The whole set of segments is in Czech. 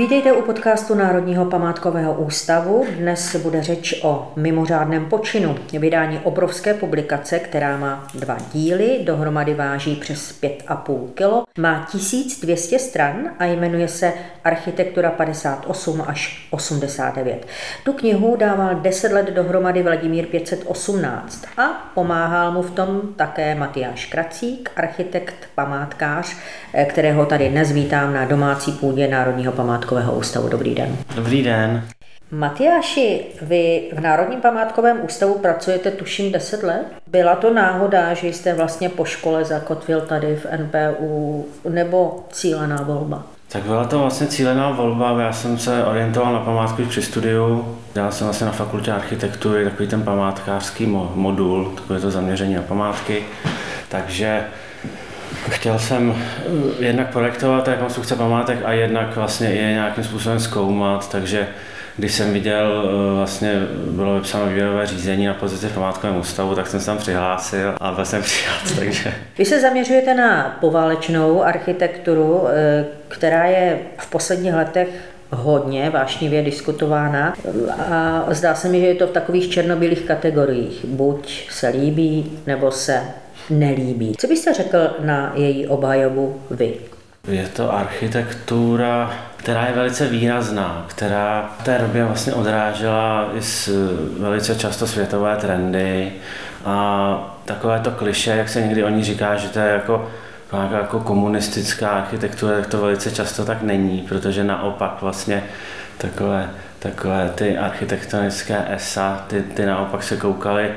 Vítejte u podcastu Národního památkového ústavu. Dnes bude řeč o mimořádném počinu. Vydání obrovské publikace, která má dva díly, dohromady váží přes 5,5 kg, má 1200 stran a jmenuje se Architektura 58 až 89. Tu knihu dával 10 let dohromady Vladimír 518 a pomáhal mu v tom také Matyáš Kracík, architekt, památkář, kterého tady dnes vítám na domácí půdě Národního památkového ústavu. Dobrý den. Dobrý den. Matyáši, vy v Národním památkovém ústavu pracujete tuším 10 let. Byla to náhoda, že jste vlastně po škole zakotvil tady v NPU, nebo cílená volba? Tak byla to vlastně cílená volba, já jsem se orientoval na památku při studiu, dělal jsem vlastně na fakultě architektury takový ten památkářský modul, takové to zaměření na památky, takže Chtěl jsem eh, jednak projektovat rekonstrukce památek a jednak vlastně i nějakým způsobem zkoumat, takže když jsem viděl, eh, vlastně bylo vypsáno výběrové řízení na pozici v památkovém ústavu, tak jsem se tam přihlásil a byl jsem přijat. Takže... Vy se zaměřujete na poválečnou architekturu, eh, která je v posledních letech hodně vášnivě diskutována a zdá se mi, že je to v takových černobílých kategoriích. Buď se líbí, nebo se nelíbí. Co byste řekl na její obhajobu vy? Je to architektura, která je velice výrazná, která v té době vlastně odrážela i s velice často světové trendy a takové to kliše, jak se někdy o ní říká, že to je jako nějaká jako komunistická architektura, tak to velice často tak není, protože naopak vlastně takové, takové ty architektonické esa, ty, ty naopak se koukaly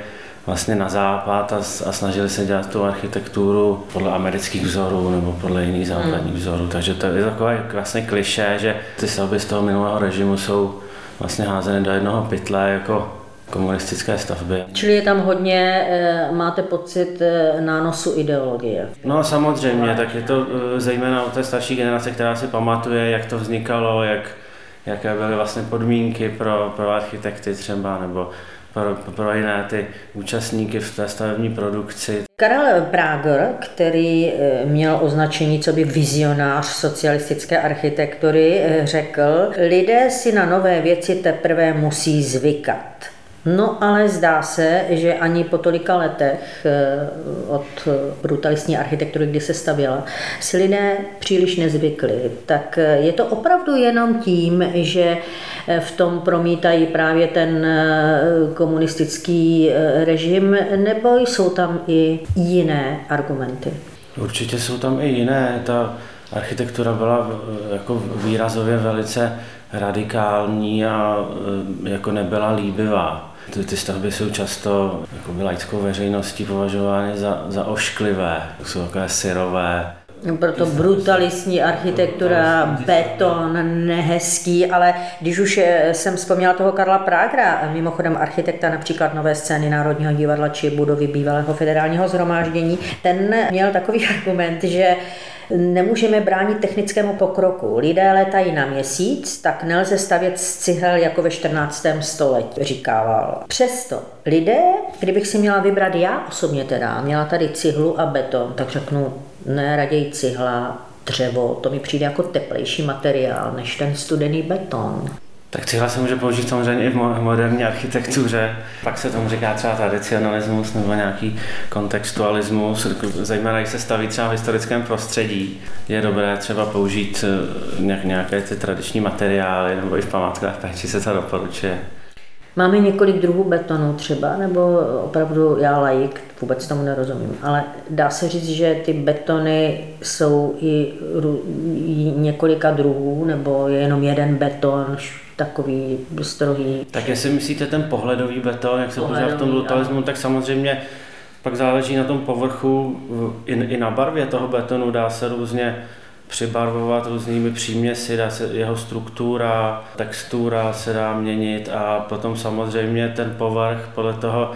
vlastně na západ a, a snažili se dělat tu architekturu podle amerických vzorů nebo podle jiných západních hmm. vzorů. Takže to je takové vlastně kliše, že ty stavby z toho minulého režimu jsou vlastně házeny do jednoho pytle jako komunistické stavby. Čili je tam hodně, eh, máte pocit, eh, nánosu ideologie? No samozřejmě, tak je to eh, zejména u té starší generace, která si pamatuje, jak to vznikalo, jak, jaké byly vlastně podmínky pro, pro architekty třeba, nebo pro, pro jiné ty účastníky v té stavební produkci. Karel Prager, který eh, měl označení co by vizionář socialistické architektury, eh, řekl, lidé si na nové věci teprve musí zvykat. No ale zdá se, že ani po tolika letech eh, od brutalistní architektury, kdy se stavěla, si lidé příliš nezvykli. Tak eh, je to opravdu jenom tím, že eh, v tom promítají právě ten komunistický režim, nebo jsou tam i jiné argumenty? Určitě jsou tam i jiné. Ta architektura byla jako výrazově velice radikální a jako nebyla líbivá. Ty, ty stavby jsou často jako laickou veřejností považovány za, za ošklivé, jsou takové syrové. Proto brutalistní architektura, beton, nehezký, ale když už eh, jsem vzpomněla toho Karla Prágra, mimochodem architekta například Nové scény Národního divadla či budovy bývalého federálního zhromáždění, ten měl takový argument, že nemůžeme bránit technickému pokroku. Lidé letají na měsíc, tak nelze stavět z cihel jako ve 14. století, říkával. Přesto lidé, kdybych si měla vybrat já osobně teda, měla tady cihlu a beton, tak řeknu, ne, raději cihla, dřevo, to mi přijde jako teplejší materiál než ten studený beton. Tak cihla se může použít samozřejmě i v moderní architektuře. Pak se tomu říká třeba tradicionalismus nebo nějaký kontextualismus, zejména když se staví třeba v historickém prostředí. Je dobré třeba použít eh, nějaké ty tradiční materiály nebo i v památkové péči se to doporučuje. Máme několik druhů betonu třeba, nebo opravdu já laik, vůbec tomu nerozumím, ale dá se říct, že ty betony jsou i několika druhů, nebo je jenom jeden beton, takový strohý. Tak jestli myslíte ten pohledový beton, jak se používá v tom brutalismu, tak samozřejmě pak záleží na tom povrchu i, i na barvě toho betonu, dá se různě přibarvovat různými příměsi, dá se jeho struktura, textura se dá měnit a potom samozřejmě ten povrch podle toho,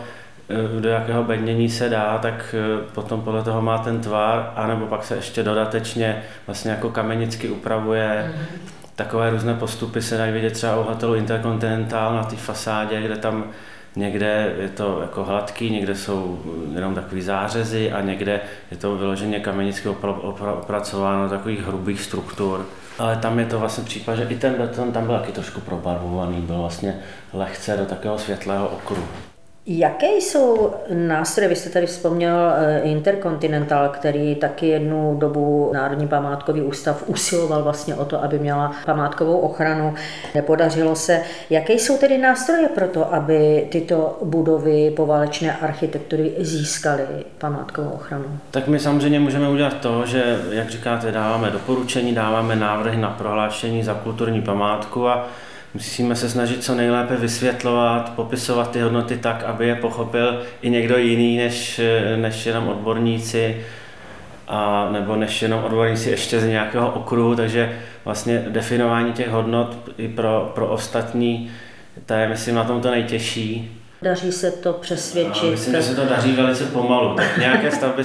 eh, do jakého bednění se dá, tak eh, potom podle toho má ten tvar, anebo pak se ještě dodatečně vlastně jako kamenicky upravuje. Mm-hmm takové různé postupy se dají vidět třeba u hotelu Intercontinental na té fasádě, kde tam Někde je to jako hladký, někde jsou jenom takový zářezy a někde je to vyloženě kamenicky opracováno do takových hrubých struktur. Ale tam je to vlastně případ, že i ten beton tam byl taky trošku probarvovaný, byl vlastně lehce do takového světlého okruhu. Jaké jsou nástroje? Vy jste tady vzpomněl eh, Intercontinental, který taky jednu dobu Národní památkový ústav usiloval vlastně o to, aby měla památkovou ochranu. Nepodařilo se. Jaké jsou tedy nástroje pro to, aby tyto budovy poválečné architektury získaly památkovou ochranu? Tak my samozřejmě můžeme udělat to, že, jak říkáte, dáváme doporučení, dáváme návrhy na prohlášení za kulturní památku a Musíme se snažit co nejlépe vysvětlovat, popisovat ty hodnoty tak, aby je pochopil i někdo jiný než, než jenom odborníci, a, nebo než jenom odborníci ještě z nějakého okruhu, takže vlastně definování těch hodnot i pro, pro ostatní, to je, myslím, na tom to nejtěžší. Daří se to přesvědčit? No, myslím, že se to daří velice pomalu. Tak nějaké stavby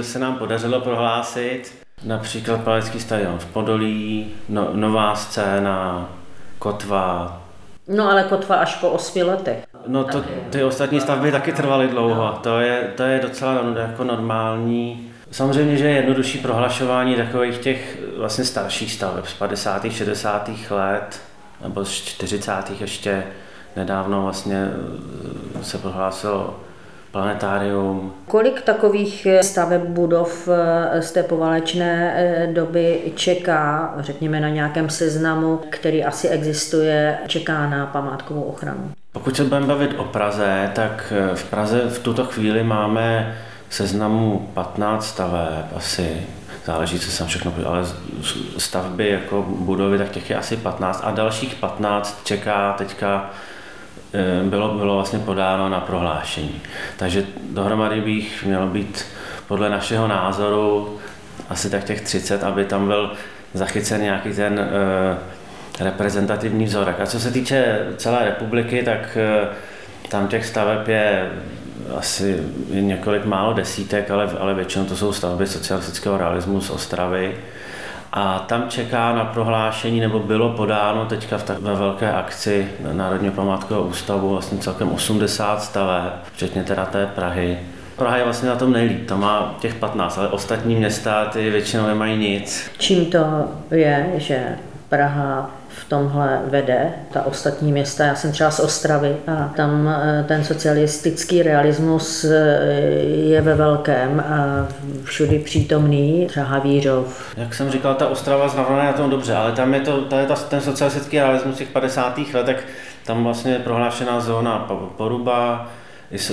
se nám podařilo prohlásit, například Palecký stadion v Podolí, no, Nová scéna, Kotva. No ale Kotva až po osmi letech. No to, ty ostatní stavby taky trvaly dlouho. To je, to je docela jako normální. Samozřejmě, že je jednodušší prohlašování takových těch vlastně starších staveb z 50. 60. let nebo z 40. ještě nedávno vlastně se prohlásilo planetárium. Kolik takových staveb budov eh, z té poválečné eh, doby čeká, řekněme na nějakém seznamu, který asi existuje, čeká na památkovou ochranu? Pokud se budeme bavit o Praze, tak eh, v Praze v tuto chvíli máme seznamu 15 staveb asi, záleží, co jsem všechno, ale stavby jako budovy, tak těch je asi 15 a dalších 15 čeká teďka Eh, bylo, bylo vlastně podáno na prohlášení. Takže dohromady bych mělo být podle našeho názoru asi tak těch 30, aby tam byl zachycen nějaký ten uh, reprezentativní vzorek. A co se týče celé republiky, tak uh, tam těch staveb je asi několik málo desítek, ale, ale většinou to jsou stavby socialistického realismu z Ostravy. A tam čeká na prohlášení, nebo bylo podáno teďka v tak, ve velké akci Národního památkového ústavu vlastně celkem 80 staveb, včetně teda té Prahy. Praha je vlastně na tom nejlíp, to má těch 15, ale ostatní města ty většinou nemají nic. Čím to je, že Praha v tomhle vede ta ostatní města. Já jsem třeba z Ostravy a tam eh, ten socialistický realismus eh, je ve velkém a všudy přítomný, třeba Havířov. Jak jsem říkal, ta Ostrava znamená na tom dobře, ale tam je, to, to je ta, ten socialistický realismus těch 50. letech, tam vlastně je prohlášená zóna Poruba,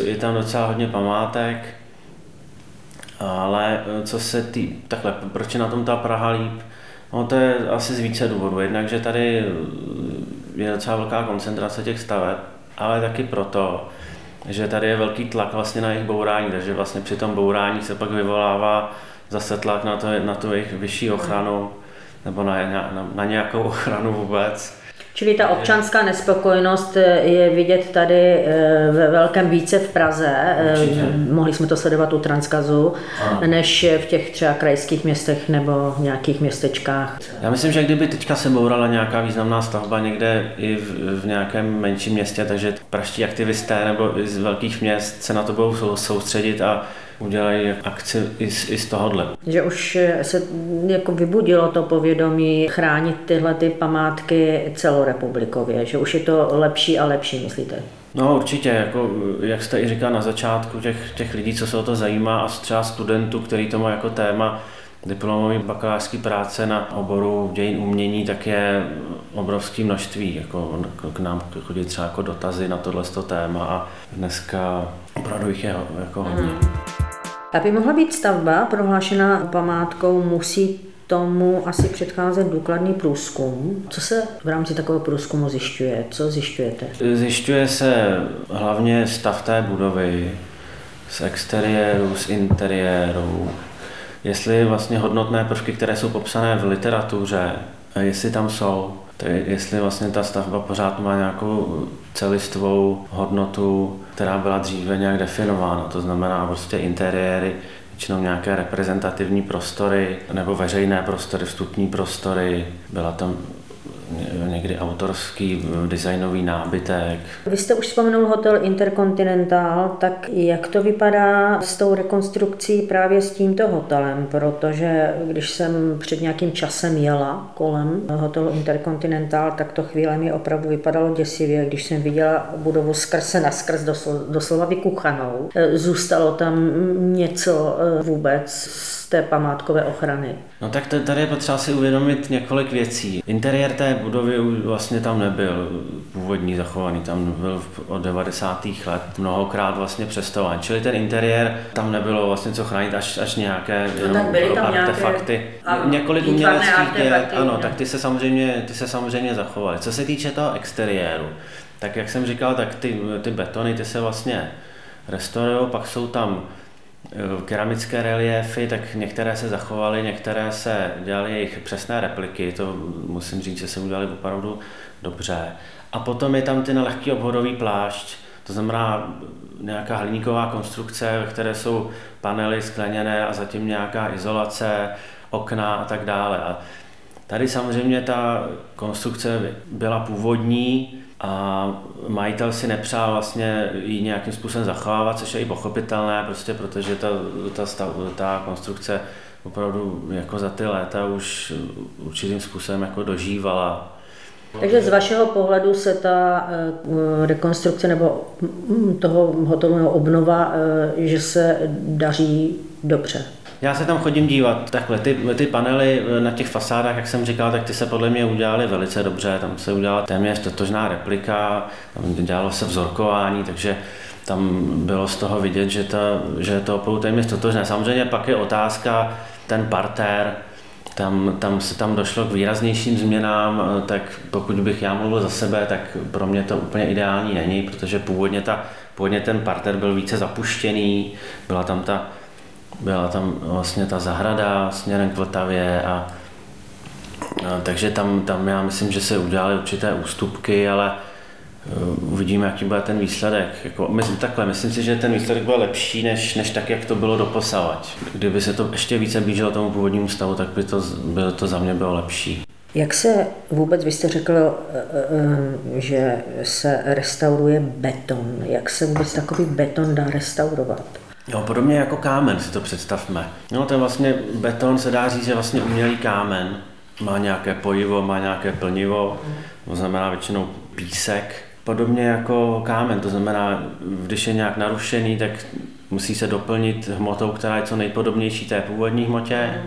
je tam docela hodně památek, ale eh, co se tý, takhle, proč je na tom ta Praha líp? No to je asi z více důvodů. Jednak, že tady je docela velká koncentrace těch staveb, ale taky proto, že tady je velký tlak vlastně na jejich bourání, takže vlastně při tom bourání se pak vyvolává zase tlak na, to, na tu jejich vyšší ochranu nebo na, na, na nějakou ochranu vůbec. Čili ta občanská nespokojenost eh, je vidět tady eh, ve velkém více v Praze. Eh, Určitě. Mohli jsme to sledovat u Transkazu, ano. než v těch třeba krajských městech nebo nějakých městečkách. Já myslím, že kdyby teďka se bourala nějaká významná stavba někde i v, v nějakém menším městě, takže praští aktivisté nebo z velkých měst se na to budou soustředit a udělají akci i z, i z tohohle. Že už se jako vybudilo to povědomí chránit tyhle ty památky celorepublikově, že už je to lepší a lepší, myslíte? No určitě, jako, jak jste i říkal na začátku, těch, těch lidí, co se o to zajímá a třeba studentů, který to má jako téma, diplomový bakalářský práce na oboru dějin umění, tak je obrovské množství. Jako k nám chodí třeba jako dotazy na tohle téma a dneska opravdu jich je jako hodně. Mm. Aby mohla být stavba prohlášena památkou, musí tomu asi předcházet důkladný průzkum. Co se v rámci takového průzkumu zjišťuje? Co zjišťujete? Zjišťuje se hlavně stav té budovy, z exteriéru, z interiéru, jestli vlastně hodnotné prvky, které jsou popsané v literatuře, jestli tam jsou, to je, jestli vlastně ta stavba pořád má nějakou celistvou hodnotu, která byla dříve nějak definována, to znamená prostě interiéry, většinou nějaké reprezentativní prostory nebo veřejné prostory, vstupní prostory, byla tam někdy autorský designový nábytek. Vy jste už vzpomenul hotel Intercontinental, tak jak to vypadá s tou rekonstrukcí právě s tímto hotelem? Protože když jsem před nějakým časem jela kolem hotelu Intercontinental, tak to chvíle mi opravdu vypadalo děsivě, když jsem viděla budovu skrze na skrz doslova vykuchanou. Zůstalo tam něco eh, vůbec té památkové ochrany. No tak tady je potřeba si uvědomit několik věcí. Interiér té budovy vlastně tam nebyl původní zachovaný, tam byl od 90. let mnohokrát vlastně přestavován. Čili ten interiér tam nebylo vlastně co chránit až, až nějaké no, tak byly tam artefakty. Nějaké, několik uměleckých děl, ano, tak ty se, samozřejmě, ty se samozřejmě zachovaly. Co se týče toho exteriéru, tak jak jsem říkal, tak ty, ty betony, ty se vlastně restaurují, pak jsou tam keramické reliéfy, tak některé se zachovaly, některé se dělaly jejich přesné repliky, to musím říct, že se udělali opravdu dobře. A potom je tam ten lehký obvodový plášť, to znamená nějaká hliníková konstrukce, ve které jsou panely skleněné a zatím nějaká izolace, okna a tak dále. A tady samozřejmě ta konstrukce byla původní, a majitel si nepřál vlastně ji nějakým způsobem zachovávat, což je i pochopitelné, prostě protože ta, ta, stav, ta konstrukce opravdu jako za ty léta už určitým způsobem jako dožívala. Takže z vašeho pohledu se ta eh, rekonstrukce nebo mm, toho hotelu obnova, eh, že se daří dobře? Já se tam chodím dívat. Takhle, ty, ty panely eh, na těch fasádách, jak jsem říkal, tak ty se podle mě udělaly velice dobře. Tam se udělala téměř totožná replika, tam dělalo se vzorkování, takže tam bylo z toho vidět, že, ta, že to opravdu téměř totožné. Samozřejmě pak je otázka, ten parter, tam, tam se tam došlo k výraznějším změnám, eh, tak pokud bych já mluvil za sebe, tak pro mě to úplně ideální není, protože původně, ta, původně ten parter byl více zapuštěný, byla tam ta byla tam vlastně ta zahrada směrem k Vltavě a, takže tam, tam já myslím, že se udělaly určité ústupky, ale uh, uvidíme, jaký bude ten výsledek. Jako, myslím, takhle, myslím si, že ten výsledek byl lepší, než, než tak, jak to bylo doposavať. Kdyby se to ještě více blížilo tomu původnímu stavu, tak by to, by to za mě bylo lepší. Jak se vůbec, vy jste řekl, eh, eh, že se restauruje beton. Jak se vůbec takový beton dá restaurovat? Jo, podobně jako kámen si to představme. No, ten vlastně beton se dá říct, že vlastně umělý kámen. Má nějaké pojivo, má nějaké plnivo, to znamená většinou písek. Podobně jako kámen, to znamená, když je nějak narušený, tak musí se doplnit hmotou, která je co nejpodobnější té původní hmotě.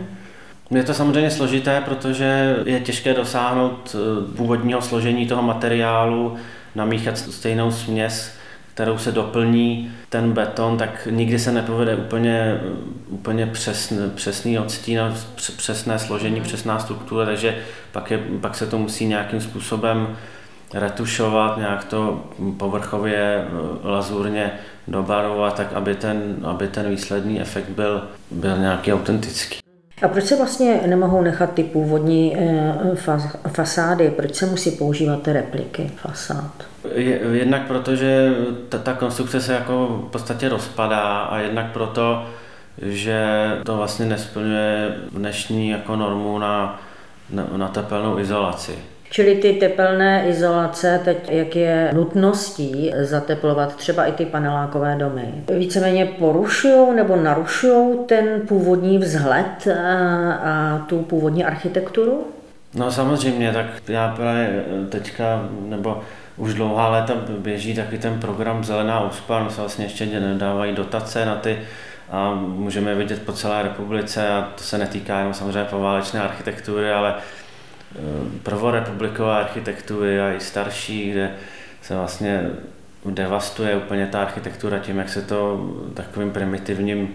Je to samozřejmě složité, protože je těžké dosáhnout eh, původního složení toho materiálu, namíchat stejnou směs kterou se doplní ten beton, tak nikdy se nepovede úplně, úplně přesný, přesný odstín, přesné složení, přesná struktura, takže pak, je, pak se to musí nějakým způsobem retušovat, nějak to povrchově lazurně dobarovat, tak aby ten, aby ten výsledný efekt byl, byl nějaký autentický. A proč se vlastně nemohou nechat ty původní eh, fasády? Proč se musí používat ty repliky fasád? Jednak proto, že ta, ta konstrukce se jako v podstatě rozpadá a jednak proto, že to vlastně nesplňuje dnešní jako normu na, na, na tepelnou izolaci. Čili ty tepelné izolace, teď jak je nutností zateplovat třeba i ty panelákové domy, víceméně porušují nebo narušují ten původní vzhled a, a tu původní architekturu? No samozřejmě, tak já právě teďka, nebo už dlouhá léta běží taky ten program Zelená úspa, no se vlastně ještě nedávají dotace na ty a můžeme vidět po celé republice a to se netýká jenom samozřejmě poválečné architektury, ale eh, prvorepublikové architektury a i starší, kde se vlastně devastuje úplně ta architektura tím, jak se to takovým primitivním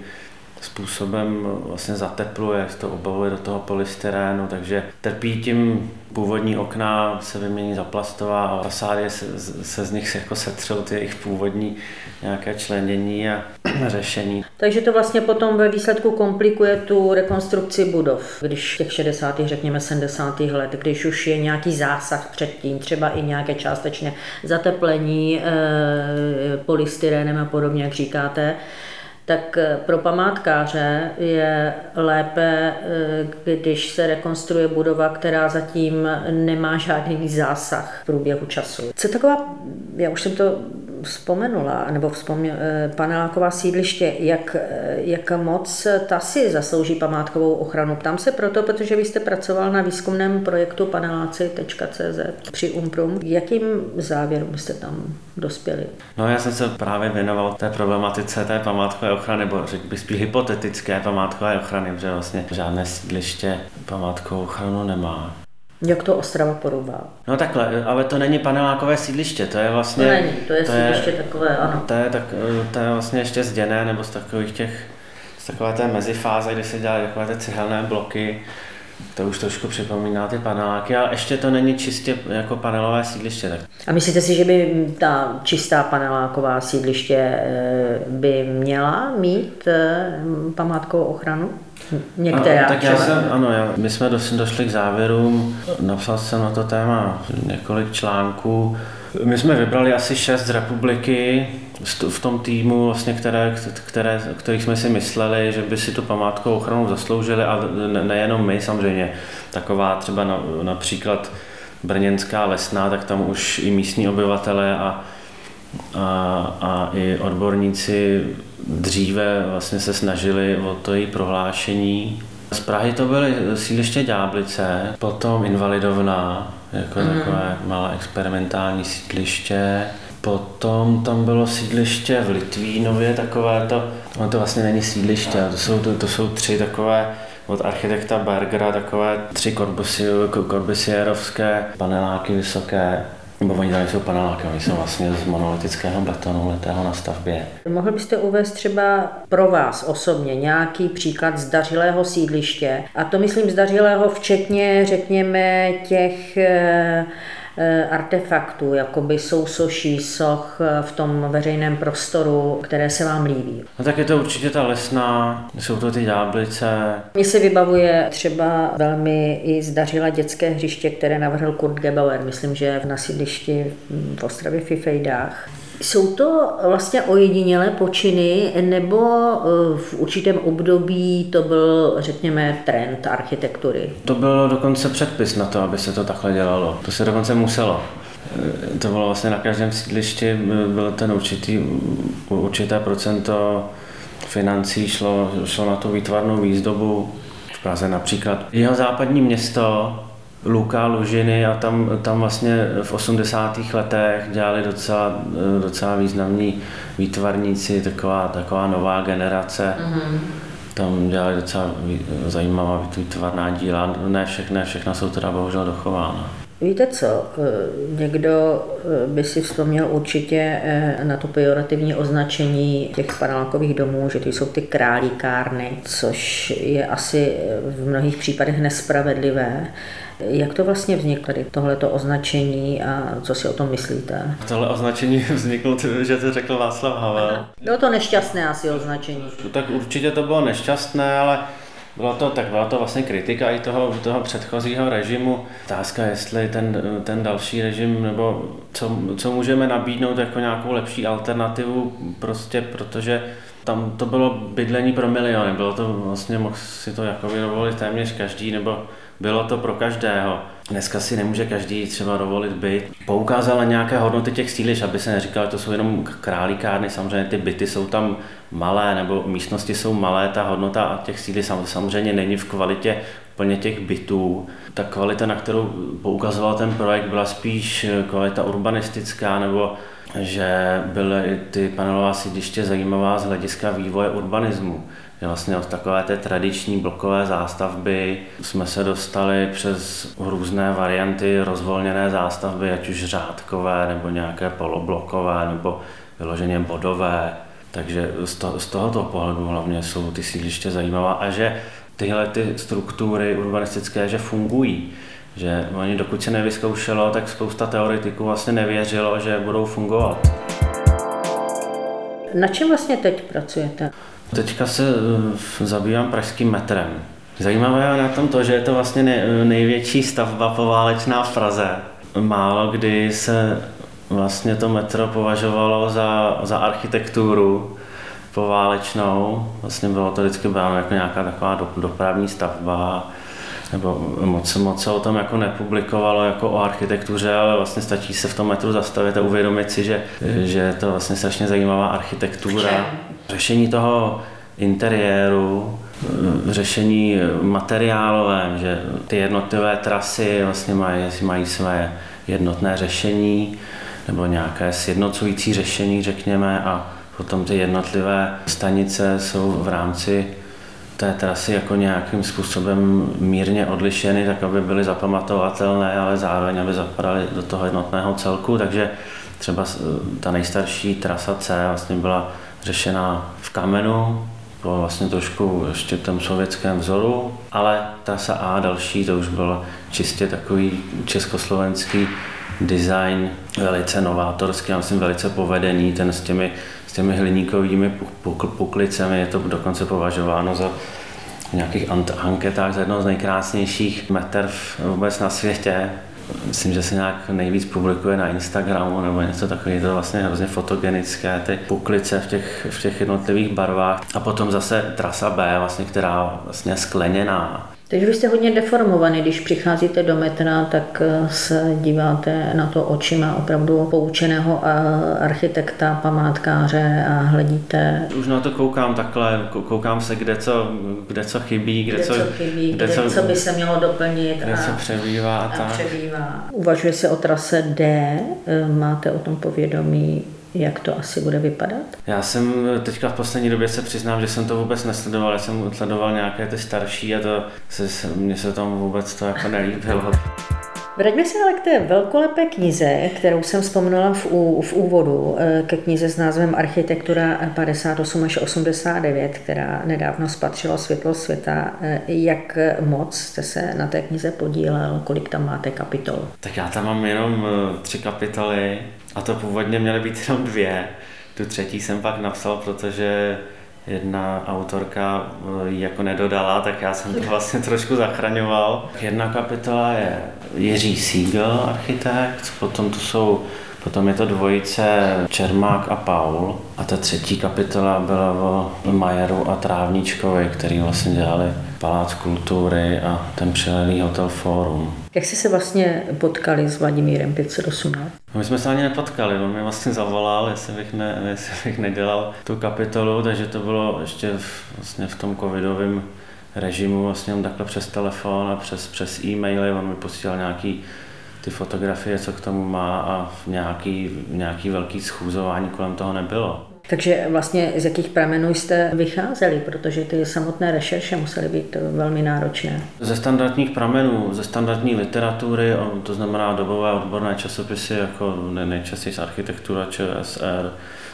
způsobem vlastně zatepluje, to obavuje do toho polystyrénu, takže trpí tím původní okna, se vymění za plastová a fasády se, se z nich jako setřou ty jejich původní nějaké členění a řešení. Takže to vlastně potom ve výsledku komplikuje tu rekonstrukci budov, když v těch 60. řekněme 70. let, když už je nějaký zásah předtím, třeba i nějaké částečné zateplení e, polystyrénem a podobně, jak říkáte, tak eh, pro památkáře je lépe, eh, když se rekonstruuje budova, která zatím nemá žádný zásah v průběhu času. Co taková, já už jsem to vzpomenula, nebo vzpomněla, eh, paneláková sídliště, jak, jak moc ta si zaslouží památkovou ochranu. Ptám se proto, protože vy jste pracoval na výzkumném projektu paneláci.cz při Umprum. Jakým závěrům jste tam dospěli? No já jsem se právě věnoval té problematice té památkové ochrany, nebo řekl bych spíš hypotetické památkové ochrany, protože vlastně žádné sídliště památkovou ochranu nemá. Jak to Ostrava Poruba? No takhle, ale to není panelákové sídliště, to je vlastně... To není, to je to sídliště je, takové, ano. To je, tak, to je vlastně ještě zděné, nebo z takových těch, z takové té mezifáze, kdy se dělají takové ty cihelné bloky, to už trošku připomíná ty paneláky, ale ještě to není čistě jako panelové sídliště. Tak. A myslíte si, že by ta čistá paneláková sídliště eh, by měla mít eh, památkovou ochranu? Některá. A, tak já jsem, ano, já, my jsme došli k závěrům, napsal jsem na to téma několik článků. My jsme vybrali asi šest z republiky v tom týmu, vlastně, které, které, kterých jsme si mysleli, že by si tu památkovou ochranu zasloužili a nejenom my samozřejmě. Taková třeba na, například Brněnská lesná, tak tam už i místní obyvatele a, a, a i odborníci dříve vlastně se snažili o to její prohlášení. Z Prahy to byly sídliště Ďáblice, potom Invalidovna, jako mm. takové malé experimentální sídliště. Potom tam bylo sídliště v Litvínově, takové to, ono to vlastně není sídliště, to jsou, to, to jsou tři takové od architekta Bergera takové tři korbisierovské paneláky vysoké, nebo oni tady jsou paneláky, oni jsou vlastně z monolitického betonu letého na stavbě. Mohl byste uvést třeba pro vás osobně nějaký příklad zdařilého sídliště? A to myslím zdařilého včetně, řekněme, těch Eh, artefaktů, jako by sousoší, soch eh, v tom veřejném prostoru, které se vám líbí? No tak je to určitě ta lesná, jsou to ty dáblice. Mně se vybavuje třeba velmi i zdařila dětské hřiště, které navrhl Kurt Gebauer, myslím, že na sídlišti v Ostravě Fifejdách. Jsou to vlastně ojedinělé počiny, nebo eh, v určitém období to byl, řekněme, trend architektury? To byl dokonce předpis na to, aby se to takhle dělalo. To se dokonce muselo. Eh, to bylo vlastně na každém sídlišti, eh, byl ten určitý, určité procento financí šlo, šlo na tu výtvarnou výzdobu. V Praze například. Jeho západní město Luka, Lužiny a tam, tam vlastně v 80. letech dělali docela, docela významní výtvarníci, taková, taková nová generace. Mm-hmm. Tam dělali docela zajímavá výtvarná díla, ne všechny, všechna jsou teda bohužel dochována. Víte co, eh, někdo eh, by si vzpomněl určitě eh, na to pejorativní označení těch panelákových domů, že to jsou ty králíkárny, což je asi v mnohých případech nespravedlivé. Jak to vlastně vzniklo, tohleto označení a co si o tom myslíte? Tohle označení vzniklo, že to řekl Václav Havel. Bylo to nešťastné asi označení. Tak určitě to bylo nešťastné, ale bylo to, tak byla to vlastně kritika i toho, toho předchozího režimu. Otázka, jestli ten, ten další režim, nebo co, co můžeme nabídnout jako nějakou lepší alternativu, prostě protože tam to bylo bydlení pro miliony, bylo to vlastně, mohl si to jako dovolit téměř každý, nebo bylo to pro každého. Dneska si nemůže každý třeba dovolit byt. Poukázal na nějaké hodnoty těch sídliš, aby se neříkalo, že to jsou jenom králíkárny, samozřejmě ty byty jsou tam malé, nebo místnosti jsou malé, ta hodnota těch sídlí samozřejmě není v kvalitě plně těch bytů. Ta kvalita, na kterou poukazoval ten projekt, byla spíš kvalita urbanistická, nebo že byly ty panelová sídliště zajímavá z hlediska vývoje urbanismu vlastně od takové té tradiční blokové zástavby jsme se dostali přes různé varianty rozvolněné zástavby, ať už řádkové, nebo nějaké poloblokové, nebo vyloženě bodové. Takže z, to, z tohoto pohledu hlavně jsou ty sídliště zajímavá a že tyhle ty struktury urbanistické, že fungují. Že oni dokud se nevyzkoušelo, tak spousta teoretiků vlastně nevěřilo, že budou fungovat. Na čem vlastně teď pracujete? Teďka se eh, zabývám pražským metrem. Zajímavé je na tom to, že je to vlastně největší stavba poválečná v Praze. Málo kdy se vlastně to metro považovalo za, za architekturu poválečnou. Vlastně bylo to vždycky bráno jako nějaká taková dopravní stavba nebo moc, moc se o tom jako nepublikovalo jako o architektuře, ale vlastně stačí se v tom metru zastavit a uvědomit si, že, že je to vlastně strašně zajímavá architektura. Řešení toho interiéru, řešení materiálové, že ty jednotlivé trasy vlastně mají, mají své jednotné řešení nebo nějaké sjednocující řešení, řekněme, a potom ty jednotlivé stanice jsou v rámci té trasy jako nějakým způsobem mírně odlišeny, tak aby byly zapamatovatelné, ale zároveň aby zapadaly do toho jednotného celku, takže třeba ta nejstarší trasa C vlastně byla řešena v kamenu, po vlastně trošku ještě tom sovětském vzoru, ale trasa A další, to už bylo čistě takový československý design, velice novátorský, myslím velice povedený, ten s těmi s těmi hliníkovými puklicemi. Je to dokonce považováno za v nějakých anketách za jedno z nejkrásnějších meter vůbec na světě. Myslím, že se nějak nejvíc publikuje na Instagramu nebo něco takového. Je to vlastně hrozně fotogenické, ty puklice v těch, v těch jednotlivých barvách. A potom zase trasa B, vlastně, která vlastně skleněná. Takže vy jste hodně deformovaný, když přicházíte do metra, tak eh, se díváte na to očima opravdu poučeného eh, architekta, památkáře a hledíte. Už na to koukám takhle, koukám se, kde co, kde co chybí, kde, kde co, chybí, kde, kde co, co by se mělo doplnit kde a, co přebývá. A, a přebývá. Uvažuje se o trase D, eh, máte o tom povědomí, jak to asi bude vypadat? Já jsem teďka v poslední době se přiznám, že jsem to vůbec nesledoval, já jsem sledoval nějaké ty starší a to se, mně se tam vůbec to jako nelíbilo. Vraťme se ale k té velkolepé knize, kterou jsem vzpomněla v, v úvodu, eh, ke knize s názvem Architektura 58 až 89, která nedávno spatřila světlo světa. Eh, jak moc jste se na té knize podílel, kolik tam máte kapitol? Tak já tam mám jenom eh, tři kapitoly a to původně měly být jenom dvě. Tu třetí jsem pak napsal, protože jedna autorka ji jako nedodala, tak já jsem to vlastně trošku zachraňoval. Jedna kapitola je Jiří Siegel, architekt, potom to jsou Potom je to dvojice Čermák a Paul a ta třetí kapitola byla o Majeru a Trávničkovi, který vlastně dělali Palác kultury a ten přilehlý hotel Forum. Jak jste se vlastně potkali s Vladimírem 518? No, my jsme se ani nepotkali, on mě vlastně zavolal, jestli bych, ne, jestli bych nedělal tu kapitolu, takže to bylo ještě v, vlastně v tom covidovém režimu, vlastně on takhle přes telefon a přes, přes e-maily, on mi posílal nějaký ty fotografie, co k tomu má a nějaký, nějaký velký schůzování kolem toho nebylo. Takže vlastně z jakých pramenů jste vycházeli, protože ty samotné rešerše musely být velmi náročné? Ze standardních pramenů, ze standardní literatury, to znamená dobové odborné časopisy, jako nejčastěji z architektura ČSR,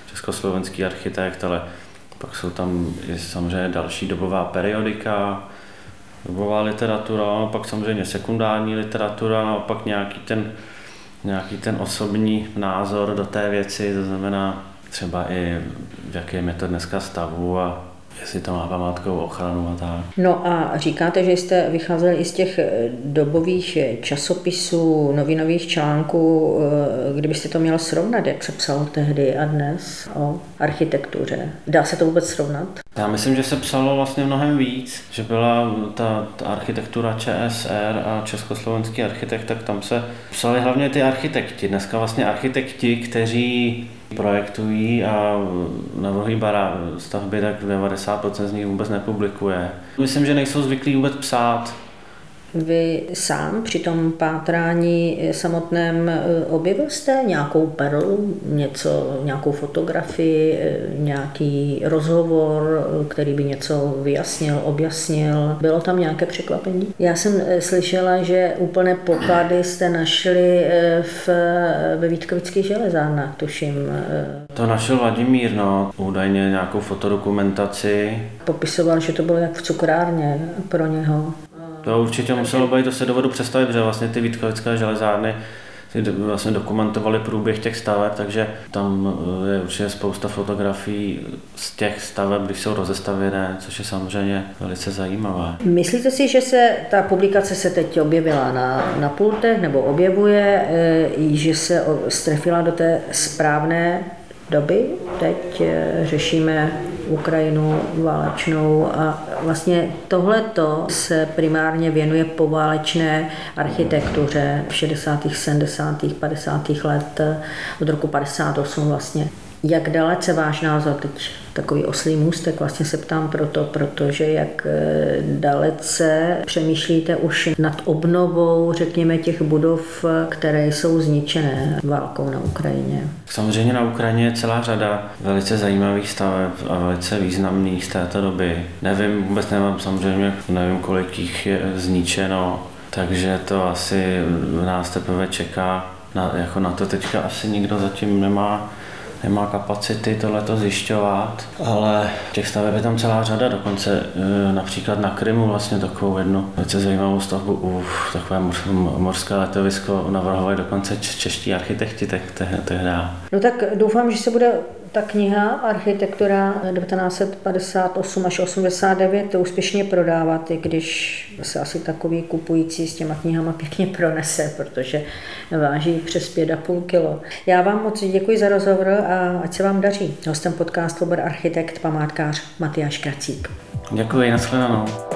Československý architekt, ale pak jsou tam i samozřejmě další dobová periodika, dobová literatura, pak samozřejmě sekundární literatura, a pak nějaký ten, nějaký ten osobní názor do té věci, to znamená třeba i v jakém je to dneska stavu a jestli to má památkovou ochranu a tak. No a říkáte, že jste vycházeli i z těch eh, dobových eh, časopisů, novinových článků. Eh, kdybyste to mělo srovnat, jak se psalo tehdy a dnes o architektuře, dá se to vůbec srovnat? Já myslím, že se psalo vlastně mnohem víc, že byla ta, ta architektura ČSR a československý architekt, tak tam se psali hlavně ty architekti. Dneska vlastně architekti, kteří projektují a navrhují bara stavby, tak 90% z nich vůbec nepublikuje. Myslím, že nejsou zvyklí vůbec psát, vy sám při tom pátrání samotném e, objevil jste nějakou perlu, něco, nějakou fotografii, e, nějaký rozhovor, e, který by něco vyjasnil, objasnil? Bylo tam nějaké překvapení? Já jsem slyšela, že úplné poklady jste našli v, ve Vítkovických železárnách, tuším. To našel Vladimír, no, údajně nějakou fotodokumentaci. Popisoval, že to bylo jak v cukrárně pro něho. To určitě muselo být, to se dovodu představit, protože vlastně ty Vítkovické železárny ty vlastně dokumentovali průběh těch staveb, takže tam eh, je určitě spousta fotografií z těch staveb, když jsou rozestavěné, což je samozřejmě velice zajímavé. Myslíte si, že se ta publikace se teď objevila na, na pultech nebo objevuje, eh, že se strefila do té správné doby? Teď eh, řešíme Ukrajinu válečnou a vlastně tohleto se primárně věnuje poválečné architektuře v 60., 70., 50. let od roku 58 vlastně. Jak dalece váš názor, teď takový oslý můstek, vlastně se ptám proto, protože jak eh, dalece přemýšlíte už nad obnovou, řekněme, těch budov, které jsou zničené válkou na Ukrajině? Samozřejmě na Ukrajině je celá řada velice zajímavých staveb a velice významných z této doby. Nevím, vůbec nemám samozřejmě, nevím, kolik jich je zničeno, takže to asi nás teprve čeká. Na, jako na to teďka asi nikdo zatím nemá nemá kapacity tohleto zjišťovat, ale těch staveb je tam celá řada, dokonce e, například na Krymu vlastně takovou jednu velice zajímavou stavbu u takové morské letovisko navrhovali dokonce čeští architekti tehdy. No tak doufám, že se bude ta kniha Architektura 1958 až 89 to úspěšně prodávat, i když se asi takový kupující s těma knihama pěkně pronese, protože váží přes 5,5 kilo. Já vám moc děkuji za rozhovor a ať se vám daří. Hostem podcastu byl architekt, památkář Matyáš Kracík. Děkuji, nashledanou.